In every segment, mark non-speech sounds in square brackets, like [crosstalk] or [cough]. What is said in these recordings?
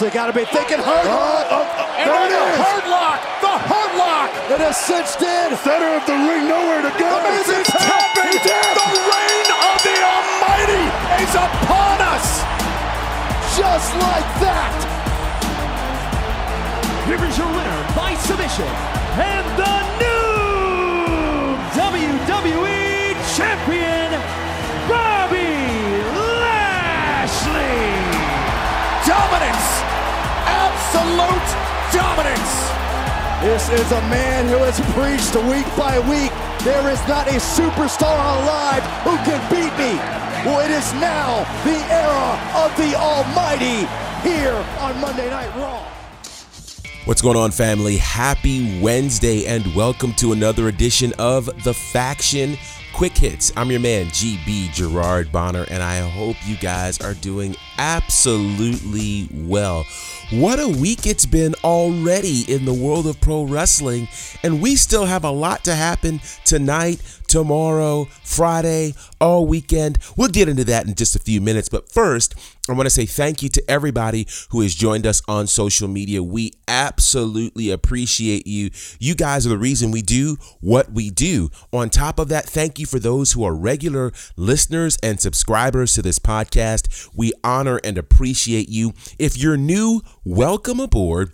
Lashley got to be thinking hard oh, lock. Oh, oh, and there it the is. Hurt Lock. The Hurt Lock. It is cinched in. Center of the ring, nowhere to go. Is tapping. The reign of the Almighty is upon us. Just like that. Here is your winner by submission and the new Absolute dominance. This is a man who has preached week by week. There is not a superstar alive who can beat me. Well, it is now the era of the Almighty here on Monday Night Raw. What's going on, family? Happy Wednesday, and welcome to another edition of The Faction Quick Hits. I'm your man, GB Gerard Bonner, and I hope you guys are doing absolutely well. What a week it's been already in the world of pro wrestling, and we still have a lot to happen tonight, tomorrow, Friday, all weekend. We'll get into that in just a few minutes, but first, I want to say thank you to everybody who has joined us on social media. We absolutely appreciate you. You guys are the reason we do what we do. On top of that, thank you for those who are regular listeners and subscribers to this podcast. We honor and appreciate you. If you're new, welcome aboard.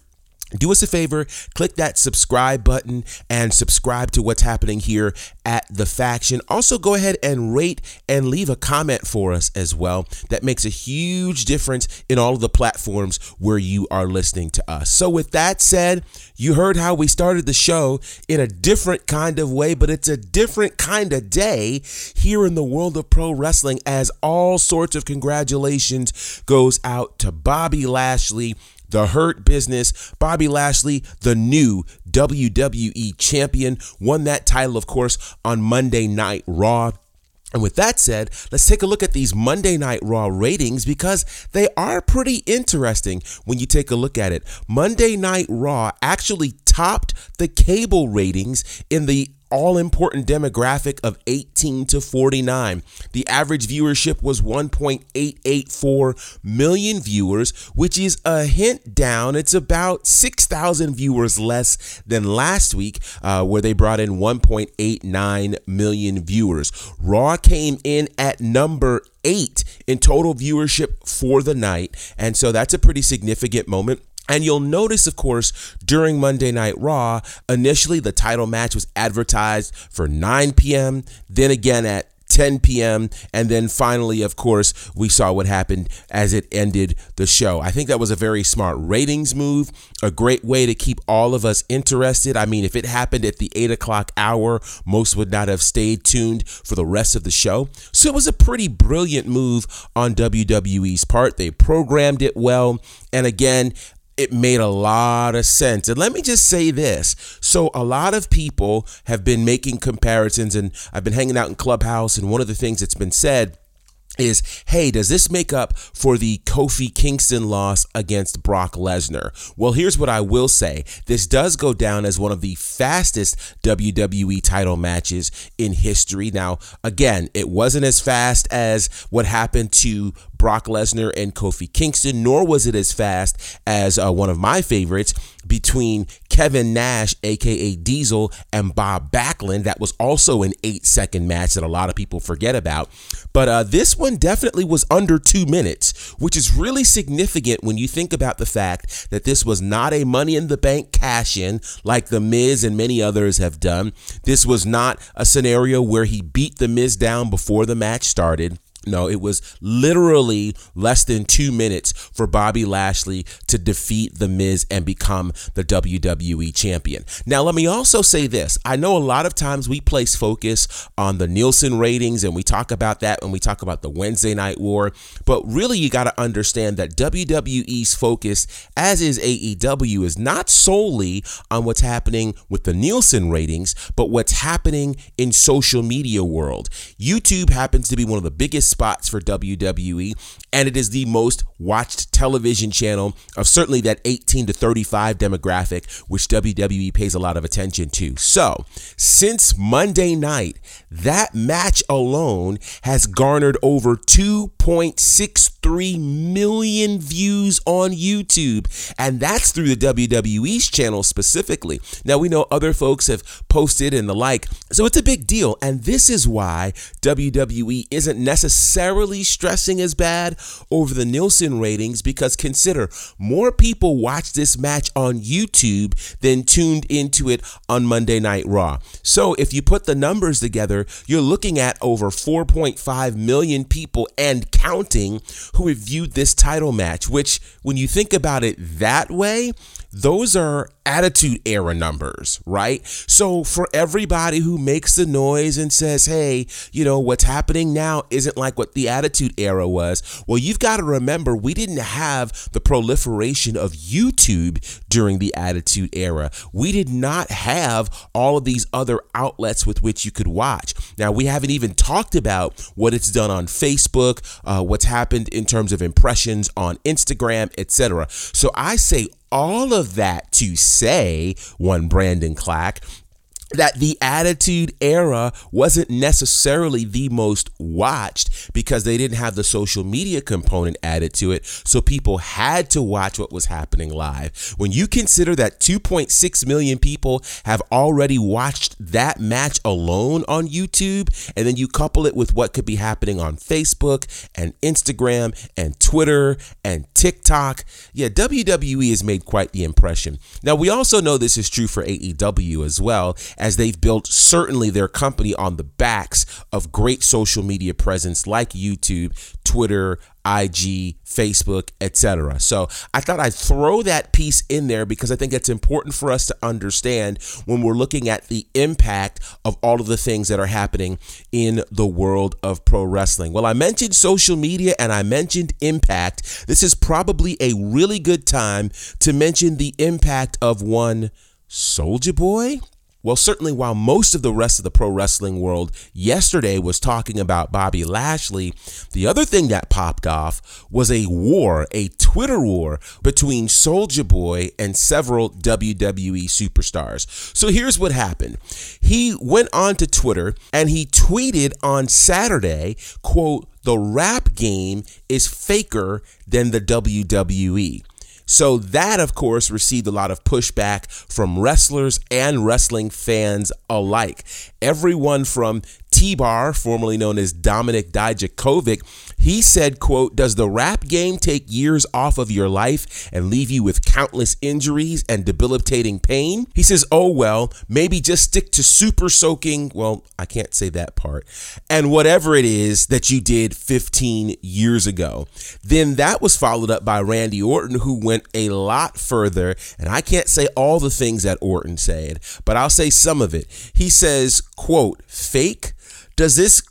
Do us a favor, click that subscribe button and subscribe to what's happening here at The Faction. Also, go ahead and rate and leave a comment for us as well. That makes a huge difference in all of the platforms where you are listening to us. So, with that said, you heard how we started the show in a different kind of way, but it's a different kind of day here in the world of pro wrestling as all sorts of congratulations goes out to Bobby Lashley the Hurt Business. Bobby Lashley, the new WWE champion, won that title, of course, on Monday Night Raw. And with that said, let's take a look at these Monday Night Raw ratings because they are pretty interesting when you take a look at it. Monday Night Raw actually topped the cable ratings in the all important demographic of 18 to 49. The average viewership was 1.884 million viewers, which is a hint down. It's about 6,000 viewers less than last week, uh, where they brought in 1.89 million viewers. Raw came in at number eight in total viewership for the night, and so that's a pretty significant moment. And you'll notice, of course, during Monday Night Raw, initially the title match was advertised for 9 p.m., then again at 10 p.m. And then finally, of course, we saw what happened as it ended the show. I think that was a very smart ratings move, a great way to keep all of us interested. I mean, if it happened at the 8 o'clock hour, most would not have stayed tuned for the rest of the show. So it was a pretty brilliant move on WWE's part. They programmed it well. And again, it made a lot of sense. And let me just say this. So, a lot of people have been making comparisons, and I've been hanging out in Clubhouse, and one of the things that's been said is hey, does this make up for the Kofi Kingston loss against Brock Lesnar? Well, here's what I will say this does go down as one of the fastest WWE title matches in history. Now, again, it wasn't as fast as what happened to Brock Lesnar and Kofi Kingston, nor was it as fast as uh, one of my favorites between Kevin Nash, aka Diesel, and Bob Backlund. That was also an eight second match that a lot of people forget about. But uh, this one definitely was under two minutes, which is really significant when you think about the fact that this was not a Money in the Bank cash in like The Miz and many others have done. This was not a scenario where he beat The Miz down before the match started. No, it was literally less than two minutes for Bobby Lashley to defeat The Miz and become the WWE champion. Now, let me also say this. I know a lot of times we place focus on the Nielsen ratings and we talk about that when we talk about the Wednesday Night War, but really you got to understand that WWE's focus, as is AEW, is not solely on what's happening with the Nielsen ratings, but what's happening in social media world. YouTube happens to be one of the biggest spots for WWE, and it is the most watched television channel of certainly that 18 to 35 demographic, which WWE pays a lot of attention to. So, since Monday night, that match alone has garnered over 2.63 million views on YouTube, and that's through the WWE's channel specifically. Now, we know other folks have posted and the like, so it's a big deal, and this is why WWE isn't necessarily stressing as bad over the Nielsen ratings because consider more people watched this match on YouTube than tuned into it on Monday Night Raw. So if you put the numbers together, you're looking at over 4.5 million people and counting who have viewed this title match, which when you think about it that way, those are attitude era numbers, right? So for everybody who makes the noise and says, hey, you know, what's happening now isn't like what the attitude era was, well, you've got to remember we didn't have the proliferation of YouTube during the attitude era. We did not have all of these other outlets with which you could watch. Now, we haven't even talked about what it's done on Facebook, uh, what's happened in terms of impressions on Instagram, etc. So I say all of that to say, one Brandon Clack, that the attitude era wasn't necessarily the most watched because they didn't have the social media component added to it. So people had to watch what was happening live. When you consider that 2.6 million people have already watched that match alone on YouTube, and then you couple it with what could be happening on Facebook and Instagram and Twitter and TikTok, yeah, WWE has made quite the impression. Now, we also know this is true for AEW as well as they've built certainly their company on the backs of great social media presence like YouTube, Twitter, IG, Facebook, etc. So I thought I'd throw that piece in there because I think it's important for us to understand when we're looking at the impact of all of the things that are happening in the world of pro wrestling. Well, I mentioned social media and I mentioned impact. This is probably a really good time to mention the impact of one Soulja Boy. Well, certainly while most of the rest of the pro wrestling world yesterday was talking about Bobby Lashley, the other thing that popped off was a war, a Twitter war between Soulja Boy and several WWE superstars. So here's what happened. He went on to Twitter and he tweeted on Saturday, quote, the rap game is faker than the WWE. So that, of course, received a lot of pushback from wrestlers and wrestling fans alike. Everyone from T-Bar, formerly known as Dominik Dijakovic, he said, quote, does the rap game take years off of your life and leave you with countless injuries and debilitating pain? He says, oh, well, maybe just stick to super soaking. Well, I can't say that part. And whatever it is that you did 15 years ago. Then that was followed up by Randy Orton, who went a lot further. And I can't say all the things that Orton said, but I'll say some of it. He says, quote, fake does this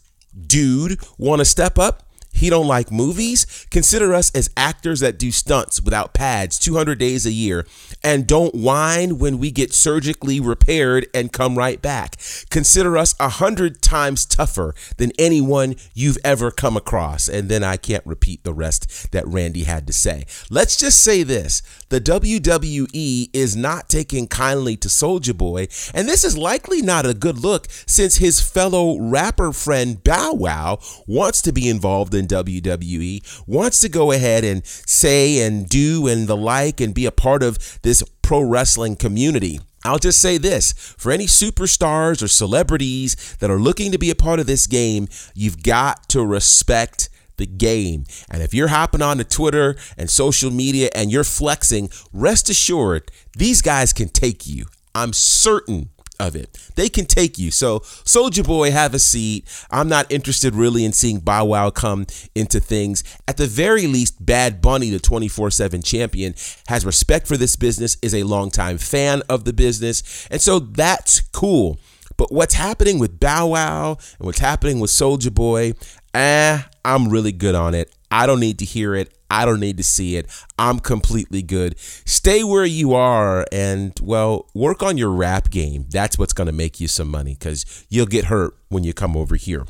dude want to step up? He don't like movies. Consider us as actors that do stunts without pads 200 days a year and don't whine when we get surgically repaired and come right back. Consider us a hundred times tougher than anyone you've ever come across. And then I can't repeat the rest that Randy had to say. Let's just say this the WWE is not taking kindly to Soulja Boy, and this is likely not a good look since his fellow rapper friend Bow Wow wants to be involved in WWE, wants to go ahead and say and do and the like and be a part of this pro wrestling community. I'll just say this for any superstars or celebrities that are looking to be a part of this game, you've got to respect the game. And if you're hopping on to Twitter and social media and you're flexing, rest assured, these guys can take you. I'm certain of it. They can take you. So, Soulja Boy, have a seat. I'm not interested really in seeing Bow Wow come into things. At the very least, Bad Bunny, the 24 7 champion, has respect for this business, is a longtime fan of the business. And so that's cool. But what's happening with Bow Wow and what's happening with Soulja Boy, eh, I'm really good on it. I don't need to hear it. I don't need to see it. I'm completely good. Stay where you are and, well, work on your rap game. That's what's going to make you some money because you'll get hurt when you come over here.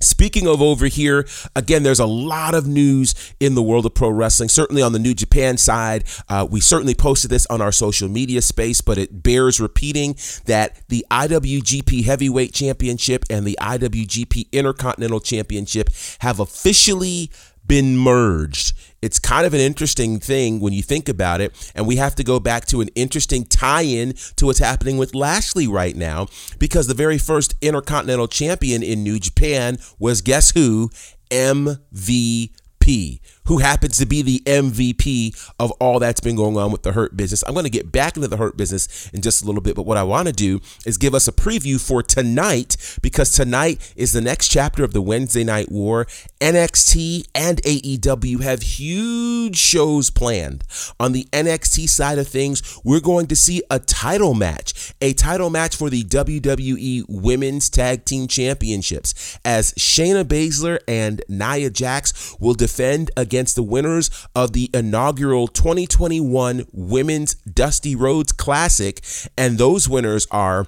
Speaking of over here, again, there's a lot of news in the world of pro wrestling. Certainly on the New Japan side, uh, we certainly posted this on our social media space, but it bears repeating that the IWGP Heavyweight Championship and the IWGP Intercontinental Championship have officially been merged. It's kind of an interesting thing when you think about it. And we have to go back to an interesting tie in to what's happening with Lashley right now, because the very first Intercontinental Champion in New Japan was guess who? MVP who happens to be the MVP of all that's been going on with the Hurt business. I'm going to get back into the Hurt business in just a little bit, but what I want to do is give us a preview for tonight because tonight is the next chapter of the Wednesday Night War. NXT and AEW have huge shows planned. On the NXT side of things, we're going to see a title match, a title match for the WWE Women's Tag Team Championships, as Shayna Baszler and Nia Jax will defend against against the winners of the inaugural 2021 Women's Dusty Rhodes Classic. And those winners are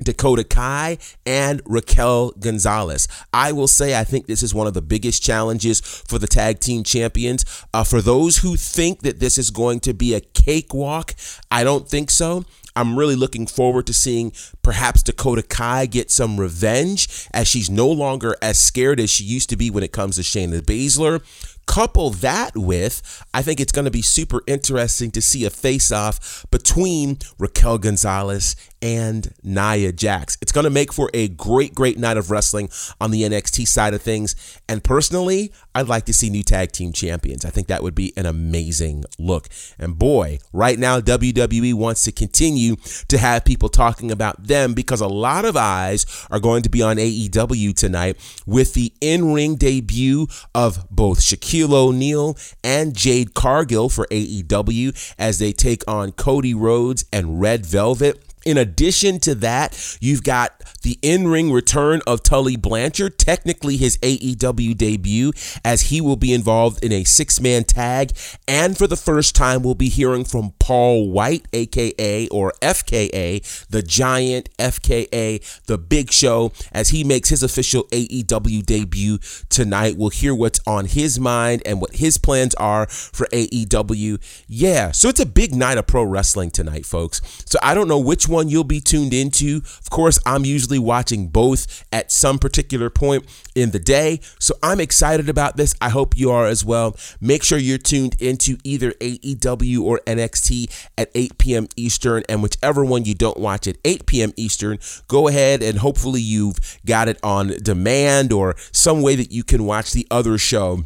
Dakota Kai and Raquel Gonzalez. I will say, I think this is one of the biggest challenges for the tag team champions. Uh, for those who think that this is going to be a cakewalk, I don't think so. I'm really looking forward to seeing perhaps Dakota Kai get some revenge as she's no longer as scared as she used to be when it comes to Shayna Baszler. Couple that with, I think it's going to be super interesting to see a face off between Raquel Gonzalez and Nia Jax. It's going to make for a great, great night of wrestling on the NXT side of things. And personally, I'd like to see new tag team champions. I think that would be an amazing look. And boy, right now, WWE wants to continue to have people talking about them because a lot of eyes are going to be on AEW tonight with the in ring debut of both Shaquille O'Neal and Jade Cargill for AEW as they take on Cody Rhodes and Red Velvet. In addition to that, you've got the in ring return of Tully Blanchard, technically his AEW debut, as he will be involved in a six man tag. And for the first time, we'll be hearing from Paul White, aka or FKA, the giant FKA, the big show, as he makes his official AEW debut tonight. We'll hear what's on his mind and what his plans are for AEW. Yeah, so it's a big night of pro wrestling tonight, folks. So I don't know which one you'll be tuned into. Of course, I'm usually watching both at some particular point in the day. So I'm excited about this. I hope you are as well. Make sure you're tuned into either AEW or NXT at 8 p.m. Eastern. And whichever one you don't watch at 8 p.m. Eastern, go ahead and hopefully you've got it on demand or some way that you can watch the other show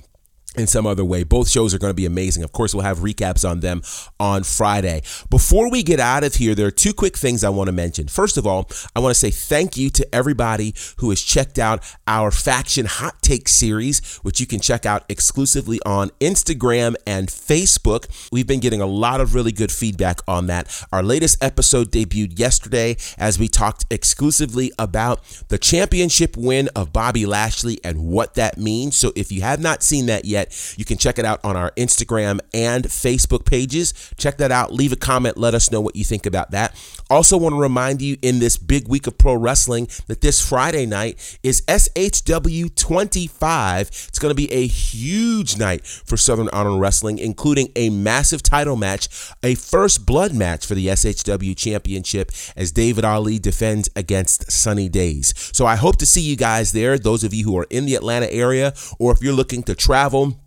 in some other way. Both shows are going to be amazing. Of course, we'll have recaps on them on Friday. Before we get out of here, there are two quick things I want to mention. First of all, I want to say thank you to everybody who has checked out our Faction Hot Take series, which you can check out exclusively on Instagram and Facebook. We've been getting a lot of really good feedback on that. Our latest episode debuted yesterday as we talked exclusively about the championship win of Bobby Lashley and what that means. So if you have not seen that yet, you can check it out on our Instagram and Facebook pages. Check that out. Leave a comment. Let us know what you think about that. Also, want to remind you in this big week of pro wrestling that this Friday night is SHW 25. It's going to be a huge night for Southern Honor Wrestling, including a massive title match, a first blood match for the SHW Championship as David Ali defends against Sunny Days. So I hope to see you guys there, those of you who are in the Atlanta area, or if you're looking to travel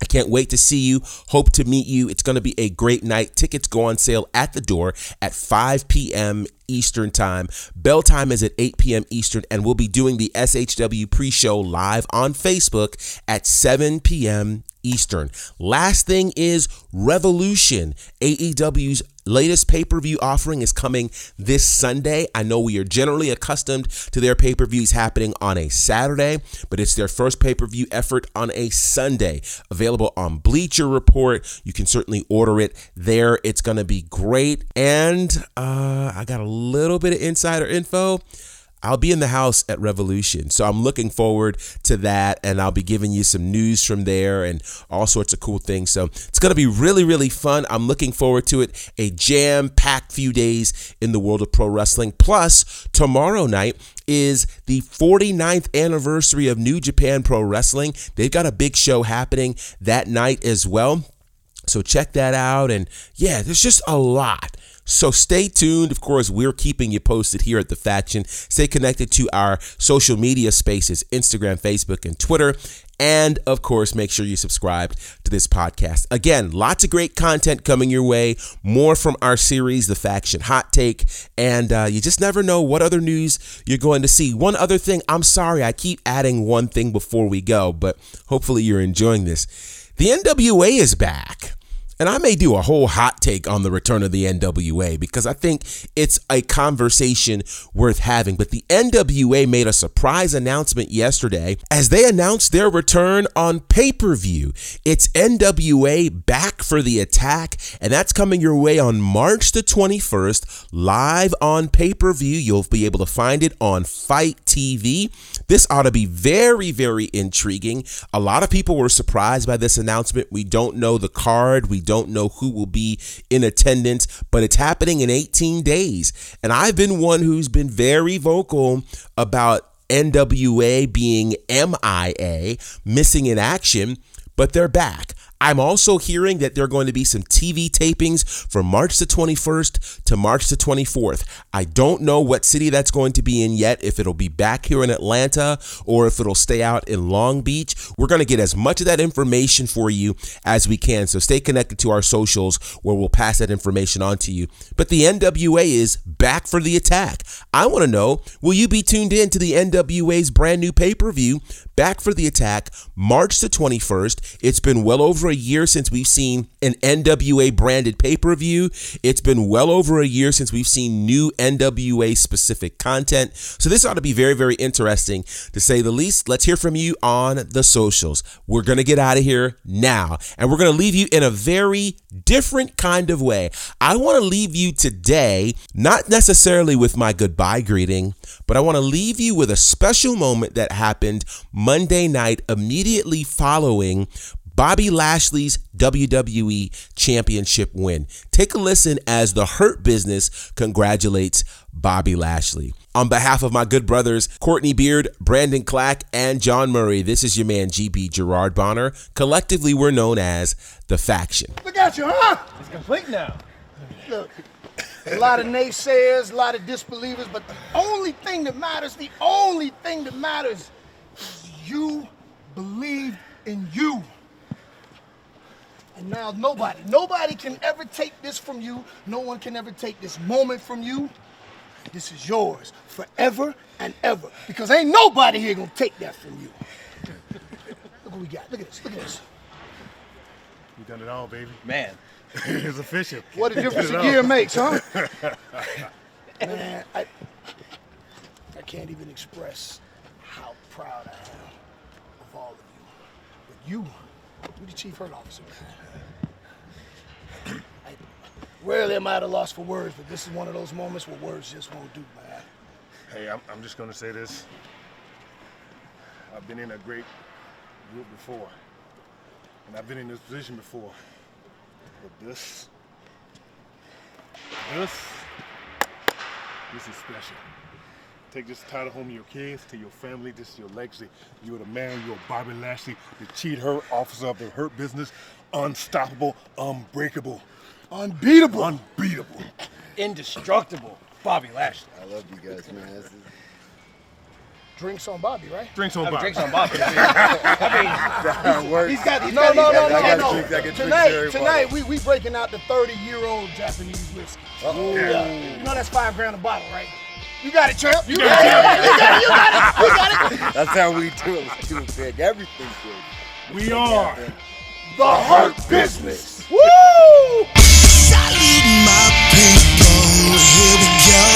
I can't wait to see you. Hope to meet you. It's going to be a great night. Tickets go on sale at the door at 5 p.m. Eastern Time. Bell time is at 8 p.m. Eastern, and we'll be doing the SHW pre show live on Facebook at 7 p.m. Eastern. Last thing is Revolution, AEW's latest pay per view offering is coming this Sunday. I know we are generally accustomed to their pay per views happening on a Saturday, but it's their first pay per view effort on a Sunday. Available on Bleacher Report. You can certainly order it there. It's going to be great. And uh, I got a little bit of insider info. I'll be in the house at Revolution. So I'm looking forward to that. And I'll be giving you some news from there and all sorts of cool things. So it's going to be really, really fun. I'm looking forward to it. A jam packed few days in the world of pro wrestling. Plus, tomorrow night, is the 49th anniversary of New Japan Pro Wrestling. They've got a big show happening that night as well. So check that out. And yeah, there's just a lot. So stay tuned. Of course, we're keeping you posted here at The Faction. Stay connected to our social media spaces Instagram, Facebook, and Twitter. And of course, make sure you subscribe to this podcast. Again, lots of great content coming your way. More from our series, The Faction Hot Take. And uh, you just never know what other news you're going to see. One other thing, I'm sorry, I keep adding one thing before we go, but hopefully you're enjoying this. The NWA is back. And I may do a whole hot take on the return of the NWA because I think it's a conversation worth having. But the NWA made a surprise announcement yesterday as they announced their return on pay per view. It's NWA back for the attack, and that's coming your way on March the 21st, live on pay per view. You'll be able to find it on FITE TV. This ought to be very, very intriguing. A lot of people were surprised by this announcement. We don't know the card. We don't know who will be in attendance, but it's happening in 18 days. And I've been one who's been very vocal about NWA being MIA, missing in action, but they're back. I'm also hearing that there are going to be some TV tapings from March the 21st to March the 24th. I don't know what city that's going to be in yet, if it'll be back here in Atlanta or if it'll stay out in Long Beach. We're going to get as much of that information for you as we can. So stay connected to our socials where we'll pass that information on to you. But the NWA is back for the attack. I want to know will you be tuned in to the NWA's brand new pay per view? Back for the attack, March the 21st. It's been well over a year since we've seen an NWA branded pay per view. It's been well over a year since we've seen new NWA specific content. So this ought to be very, very interesting to say the least. Let's hear from you on the socials. We're going to get out of here now, and we're going to leave you in a very different kind of way. I want to leave you today, not necessarily with my goodbye greeting, but I want to leave you with a special moment that happened Monday night immediately following Bobby Lashley's WWE Championship win. Take a listen as the Hurt Business congratulates Bobby Lashley. On behalf of my good brothers, Courtney Beard, Brandon Clack, and John Murray, this is your man, GB Gerard Bonner. Collectively, we're known as The Faction. Look at you, huh? It's complete now. Look, a lot of naysayers, a lot of disbelievers, but the only thing that matters, the only thing that matters is you believe in you. And now nobody, nobody can ever take this from you. No one can ever take this moment from you. This is yours forever and ever. Because ain't nobody here gonna take that from you. Look what we got. Look at this. Look at this. You done it all, baby. Man. [laughs] it's official. What a difference a year makes, huh? [laughs] Man, I, I can't even express how proud I am of all of you. But you, you the chief hurt officer. I, rarely am I at a loss for words, but this is one of those moments where words just won't do, man. Hey, I'm, I'm just gonna say this. I've been in a great group before, and I've been in this position before. But this, this, this is special. Take this title home to your kids, to your family. This is your legacy. You're the man. You're Bobby Lashley, the cheat hurt officer of the hurt business, unstoppable, unbreakable, Unbeatable. unbeatable. Indestructible. Bobby Lashley. I love you guys, man. This is- Drinks on Bobby, right? Drinks on I mean, Bobby. drinks on Bobby. I mean, [laughs] works. He's got, he's No, got, no, no, I no, gotta no. drink- I gotta Tonight, tonight we we breaking out the 30 year old Japanese whiskey. Yeah. You know that's five grand a bottle, right? You got it, champ. You, you got, got it. You got it. You got it. You got it. [laughs] That's how we do it. It's too big. Everything big. We are the, heart Hurt Business. business. Woo! Solid, my people. Here we go.